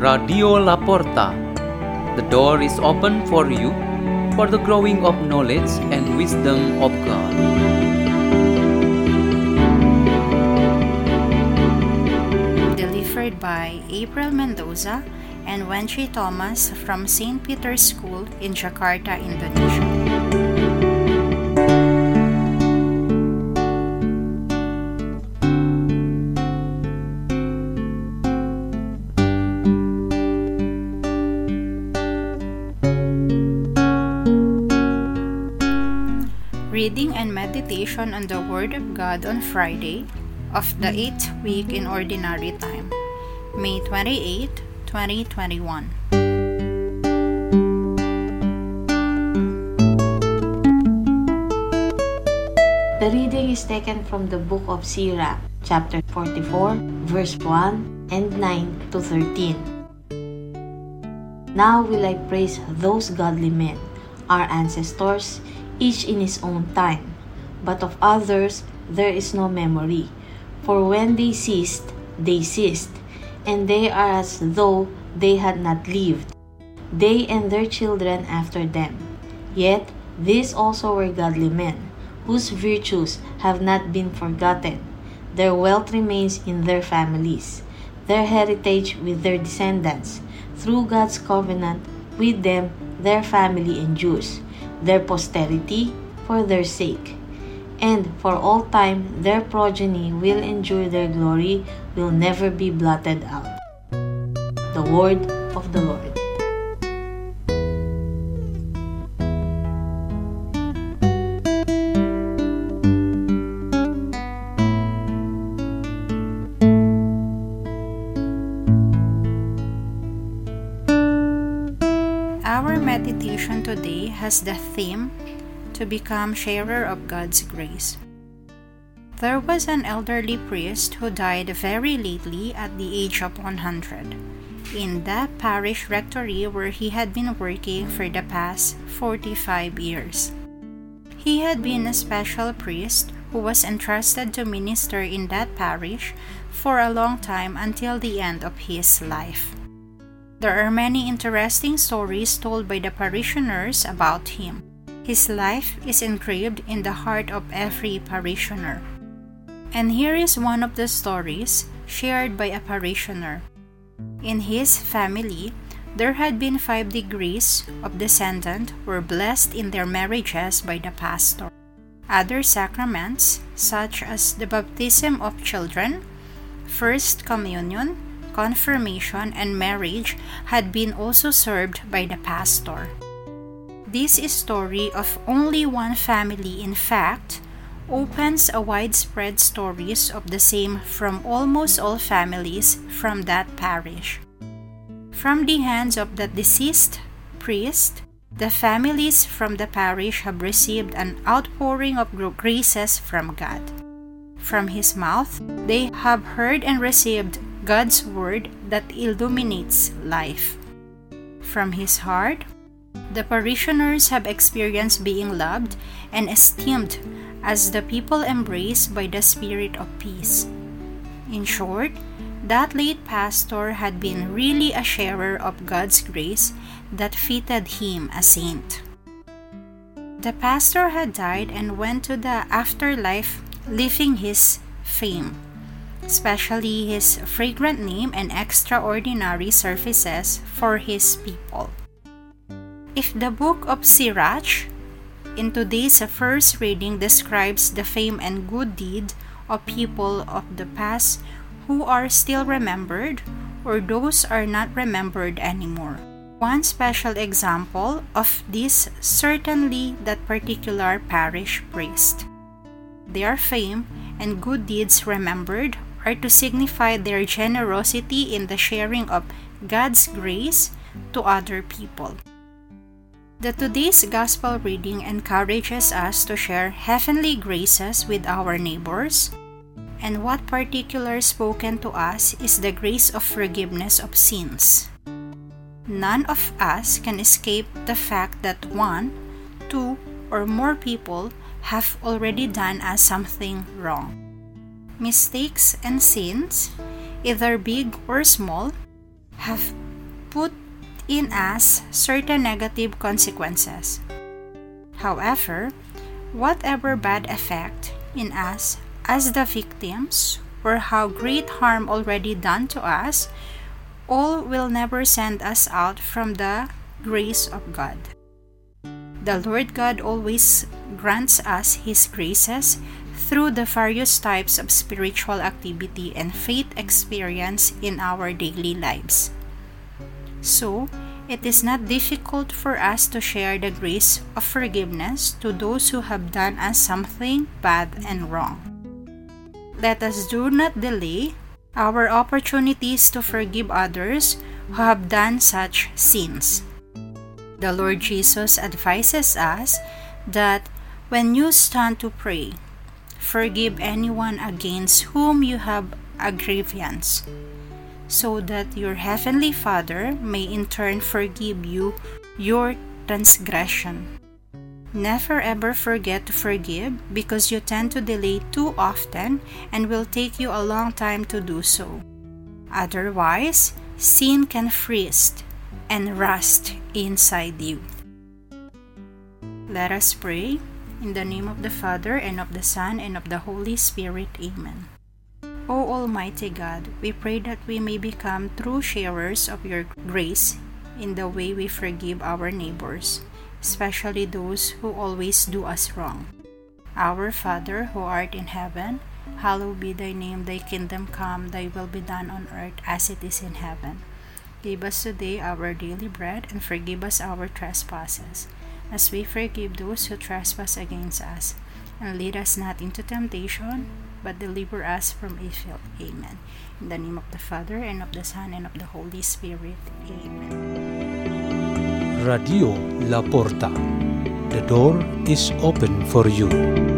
Radio Laporta. The door is open for you for the growing of knowledge and wisdom of God. Delivered by April Mendoza and Wenchie Tomas from St. Peter's School in Jakarta, Indonesia. Reading and meditation on the Word of God on Friday of the 8th week in Ordinary Time, May 28, 2021. The reading is taken from the book of Sirach, chapter 44, verse 1 and 9 to 13. Now will I praise those godly men, our ancestors, each in his own time, but of others there is no memory. For when they ceased, they ceased, and they are as though they had not lived, they and their children after them. Yet these also were godly men, whose virtues have not been forgotten. Their wealth remains in their families, their heritage with their descendants. Through God's covenant with them, their family endures, their posterity for their sake. And for all time, their progeny will endure, their glory will never be blotted out. The word of the Lord. Meditation today has the theme to become sharer of God's grace. There was an elderly priest who died very lately at the age of 100 in the parish rectory where he had been working for the past 45 years. He had been a special priest who was entrusted to minister in that parish for a long time until the end of his life. There are many interesting stories told by the parishioners about him. His life is engraved in the heart of every parishioner. And here is one of the stories shared by a parishioner. In his family, there had been five degrees of descendant were blessed in their marriages by the pastor. Other sacraments, such as the baptism of children, first communion, confirmation, and marriage, had been also served by the pastor. This story of only one family, in fact, opens a widespread stories of the same from almost all families from that parish. From the hands of the deceased priest, the families from the parish have received an outpouring of graces from God. From his mouth, they have heard and received God's word that illuminates life. From his heart, the parishioners have experienced being loved and esteemed as the people embraced by the spirit of peace. In short, that late pastor had been really a sharer of God's grace that fitted him a saint. The pastor had died and went to the afterlife, leaving his fame, especially his fragrant name and extraordinary services for his people. If the book of Sirach in today's first reading describes the fame and good deed of people of the past who are still remembered or those are not remembered anymore. One special example of this certainly that particular parish priest. Their fame and good deeds remembered are to signify their generosity in the sharing of God's grace to other people. The today's gospel reading encourages us to share heavenly graces with our neighbors. And what particular spoken to us is the grace of forgiveness of sins. None of us can escape the fact that one, two, or more people have already done us something wrong. Mistakes and sins, either big or small, have put in us certain negative consequences. However, whatever bad effect in us as the victims or how great harm already done to us, all will never send us out from the grace of God. The Lord God always grants us His graces through the various types of spiritual activity and faith experience in our daily lives. So, it is not difficult for us to share the grace of forgiveness to those who have done us something bad and wrong. Let us do not delay our opportunities to forgive others who have done such sins. The Lord Jesus advises us that when you stand to pray, forgive anyone against whom you have a grievance so that your heavenly Father may in turn forgive you your transgression. Never ever forget to forgive because you tend to delay too often and will take you a long time to do so. Otherwise, sin can freeze and rust inside you. Let us pray. In the name of the Father, and of the Son, and of the Holy Spirit. Amen. O Almighty God, we pray that we may become true sharers of your grace in the way we forgive our neighbors, especially those who always do us wrong. Our Father, who art in heaven, hallowed be thy name, thy kingdom come, thy will be done on earth as it is in heaven. Give us today our daily bread, and forgive us our trespasses, as we forgive those who trespass against us. And lead us not into temptation, but deliver us from evil. Amen. In the name of the Father, and of the Son, and of the Holy Spirit. Amen. Radio La Porta. The door is open for you.